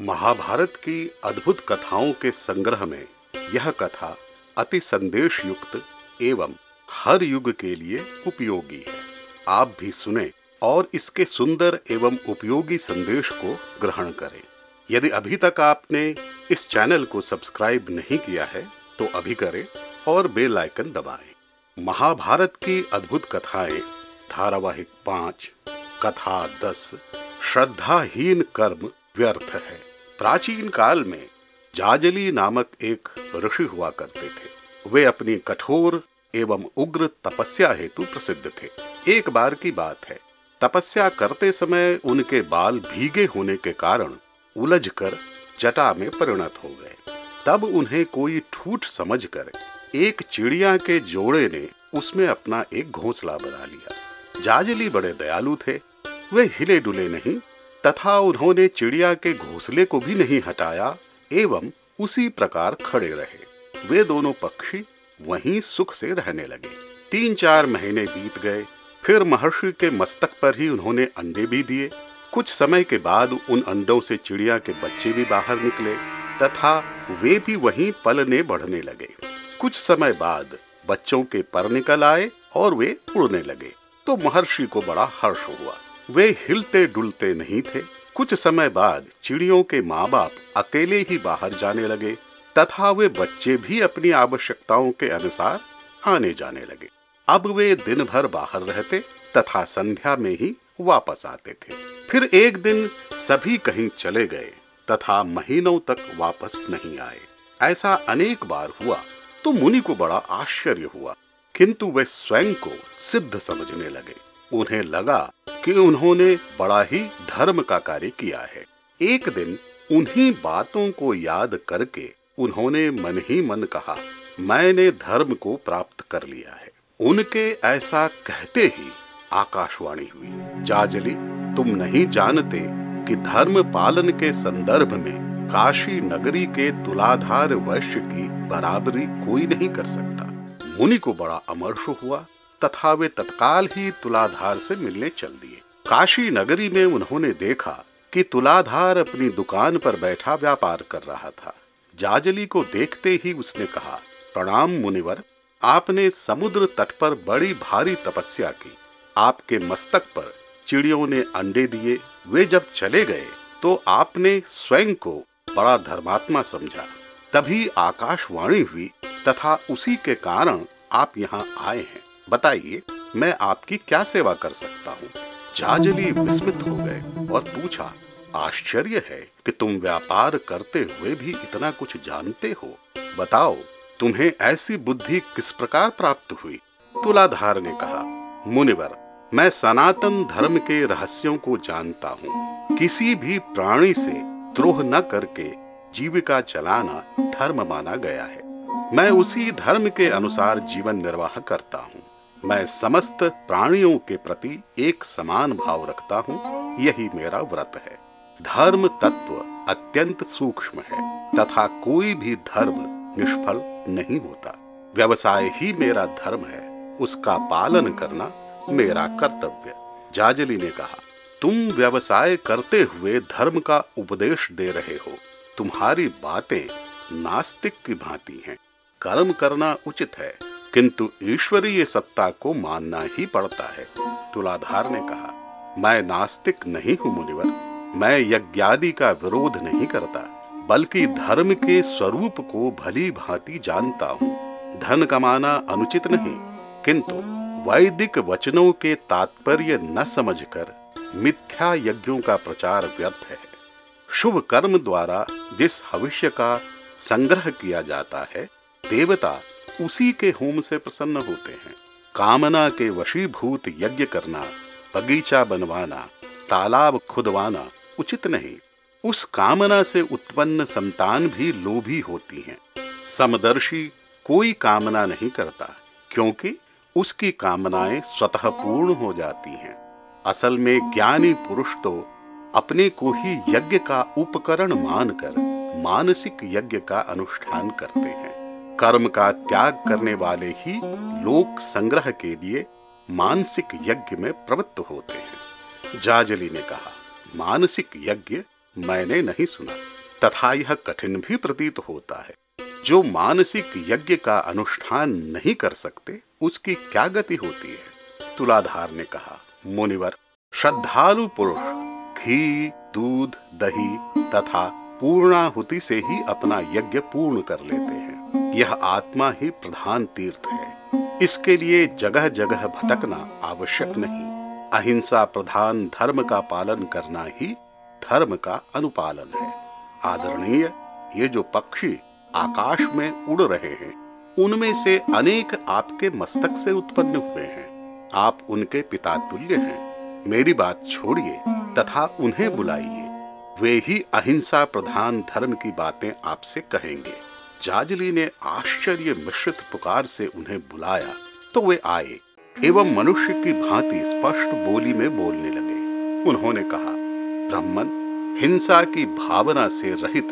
महाभारत की अद्भुत कथाओं के संग्रह में यह कथा अति संदेश युक्त एवं हर युग के लिए उपयोगी है आप भी सुने और इसके सुंदर एवं उपयोगी संदेश को ग्रहण करें यदि अभी तक आपने इस चैनल को सब्सक्राइब नहीं किया है तो अभी करें और बेल आइकन दबाएँ। महाभारत की अद्भुत कथाएँ, धारावाहिक पाँच, कथा दस, श्रद्धाहीन कर्म व्यर्थ है। प्राचीन काल में जाजली नामक एक ऋषि हुआ करते थे। वे अपनी कठोर एवं उग्र तपस्या हेतु प्रसिद्ध थे। एक बार की बात है, तपस्या करते समय उनके बाल भीगे होने के कारण उलझकर जटा में परिणत हो गए। तब उन्हें कोई ठूठ समझकर एक चिड़िया के जोड़े ने उसमें अपना एक घोंसला बना लिया। जाजली बड़े दयालु थे, वे हिले डुले नहीं तथा उन्होंने चिड़िया के घोंसले को भी नहीं हटाया, एवं उसी प्रकार खड़े रहे। वे दोनों पक्षी वहीं सुख से रहने लगे। तीन चार महीने बीत गए, फिर महर्षि के मस्तक पर ही उन्होंने अंडे भी दिए। कुछ समय के बाद उन अंडों से चिड़िया के बच्चे भी बाहर निकले, तथा वे भी वहीं पलने बढ़ने लगे। कुछ समय बाद बच्चों के पर निकल आए और वे उड़ने लगे। तो महर्षि को बड़ा हर्ष हुआ। वे हिलते डुलते नहीं थे। कुछ समय बाद चिड़ियों के माँ बाप अकेले ही बाहर जाने लगे, तथा वे बच्चे भी अपनी आवश्यकताओं के अनुसार आने जाने लगे। अब वे दिन भर बाहर रहते तथा संध्या में ही वापस आते थे। फिर एक दिन सभी कहीं चले गए तथा महीनों तक वापस नहीं आए। ऐसा अनेक बार हुआ तो मुनि को बड़ा आश्चर्य हुआ, किंतु वे स्वयं को सिद्ध समझने लगे। उन्हें लगा कि उन्होंने बड़ा ही धर्म का कार्य किया है। एक दिन उन्हीं बातों को याद करके उन्होंने मन ही मन कहा, मैंने धर्म को प्राप्त कर लिया है। उनके ऐसा कहते ही आकाशवाणी हुई, जाजली, तुम नहीं जानते कि धर्म पालन के संदर्भ में काशी नगरी के तुलाधार वैश्य की बराबरी कोई नहीं कर सकता। मुनि को बड़ा अमर्ष हुआ तथा वे तत्काल ही तुलाधार से मिलने चल दिए। काशी नगरी में उन्होंने देखा कि तुलाधार अपनी दुकान पर बैठा व्यापार कर रहा था। जाजली को देखते ही उसने कहा, प्रणाम मुनिवर, आपने समुद्र तट पर बड़ी भारी तपस्या की। आपके मस्तक पर चिड़ियों ने अंडे दिए। वे जब चले गए तो आपने स्वयं को बड़ा धर्मात्मा समझा। तभी आकाशवाणी हुई तथा उसी के कारण आप यहाँ आए हैं। बताइए, मैं आपकी क्या सेवा कर सकता हूँ? जाजली विस्मित हो गए और पूछा, आश्चर्य है कि तुम व्यापार करते हुए भी इतना कुछ जानते हो। बताओ, तुम्हें ऐसी बुद्धि किस प्रकार प्राप्त हुई? तुलाधार ने कहा, मुनिवर, मैं सनातन धर्म के रहस्यों को जानता हूँ। किसी भी प्राणी से द्रोह न करके जीविका चलाना धर्म माना गया है। मैं उसी धर्म के अनुसार जीवन निर्वाह करता हूँ। मैं समस्त प्राणियों के प्रति एक समान भाव रखता हूँ। यही मेरा व्रत है। धर्म तत्व अत्यंत सूक्ष्म है, तथा कोई भी धर्म निष्फल नहीं होता। व्यवसाय ही मेरा धर्म है, उसका पालन करना मेरा कर्तव्य। जाजली ने कहा, तुम व्यवसाय करते हुए धर्म का उपदेश दे रहे हो। तुम्हारी बातें नास्तिक की भांति हैं। कर्म करना उचित है। किंतु ईश्वरीय सत्ता को मानना ही पड़ता है। तुलाधार ने कहा, मैं नास्तिक नहीं हूँ मुनिवर। मैं यज्ञादि का विरोध नहीं करता, बल्कि धर्म के स्वरूप को भली भांति जानता हूँ। धन कमाना अनुचित नहीं, किंतु वैदिक वचनों के तात्पर्य न समझकर मिथ्या यज्ञों का प्रचार व्यर्थ है। शुभ कर्म द्वारा जिस भविष्य का संग्रह किया जाता है, देवता उसी के होम से प्रसन्न होते हैं। कामना के वशीभूत यज्ञ करना, बगीचा बनवाना, तालाब खुदवाना उचित नहीं। उस कामना से उत्पन्न संतान भी लोभी होती हैं। समदर्शी कोई कामना नहीं करता, क्योंकि उसकी कामनाएँ स्वतः पूर्ण हो जाती हैं। असल में ज्ञानी पुरुष तो अपने को ही यज्ञ का उपकरण मानकर, मानसिक यज्ञ का अनुष्ठान करते हैं। कर्म का त्याग करने वाले ही लोक संग्रह के लिए मानसिक यज्ञ में प्रवृत्त होते हैं। जाजली ने कहा, मानसिक यज्ञ मैंने नहीं सुना। तथा यह कठिन भी प्रतीत होता है। जो मानसिक यज्ञ का अनुष्ठान नहीं कर सकते, उसकी क्या गति होती है? तुलाधार ने कहा, मुनिवर, श्रद्धालु पुरुष, घी, दूध, दही तथा पूर्णाहुति से ही अपना यज्ञ पूर्ण कर लेते हैं। यह आत्मा ही प्रधान तीर्थ है। इसके लिए जगह जगह भटकना आवश्यक नहीं। अहिंसा प्रधान धर्म का पालन करना ही धर्म का अनुपालन है। आदरणीय, ये जो पक्षी आकाश में उड़ रहे हैं, उनमें से अनेक आपके मस्तक से उत्पन्न हुए हैं। आप उनके पिता तुल्य हैं। मेरी बात छोड़िए, तथा उन्हें बुलाइए। वे ही अहिंसा प्रधान धर्म की बातें आपसे कहेंगे। जाजली ने आश्चर्य मिश्रित पुकार से उन्हें बुलाया तो वे आए, एवं मनुष्य की भांति स्पष्ट बोली में बोलने लगे। उन्होंने कहा, ब्राह्मण, हिंसा की भावना से रहित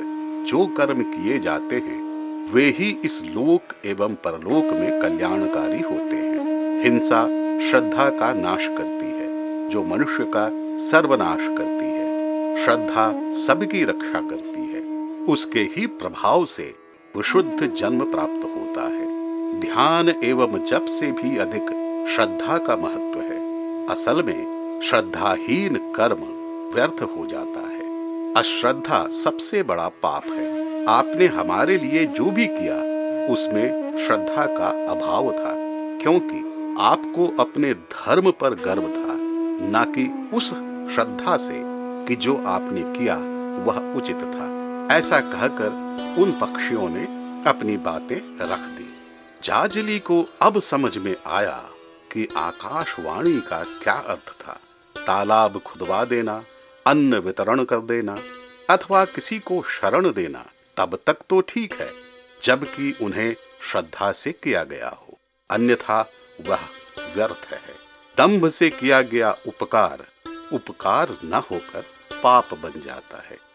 जो कर्म किए जाते हैं, वे ही इस लोक एवं परलोक में कल्याणकारी होते हैं। हिंसा श्रद्धा का नाश करती है, जो मनुष्य का सर्वनाश करती है। श्रद्धा सबकी रक्षा करती है। उसके ही प्रभाव से विशुद्ध जन्म प्राप्त होता है। ध्यान एवं जप से भी अधिक श्रद्धा का महत्व है। असल में श्रद्धाहीन कर्म व्यर्थ हो जाता है। अश्रद्धा सबसे बड़ा पाप है। आपने हमारे लिए जो भी किया, उसमें श्रद्धा का अभाव था, क्योंकि आपको अपने धर्म पर गर्व था, न कि उस श्रद्धा से कि जो आपने किया, वह उचित था। ऐसा कहकर उन पक्षियों ने अपनी बातें रख दी। जाजली को अब समझ में आया कि आकाशवाणी का क्या अर्थ था। तालाब खुदवा देना, अन्न वितरण कर देना, अथवा किसी को शरण देना, तब तक तो ठीक है, जबकि उन्हें श्रद्धा से किया गया हो। अन्यथा वह व्यर्थ है। दंभ से किया गया उपकार उपकार न होकर पाप बन जाता है।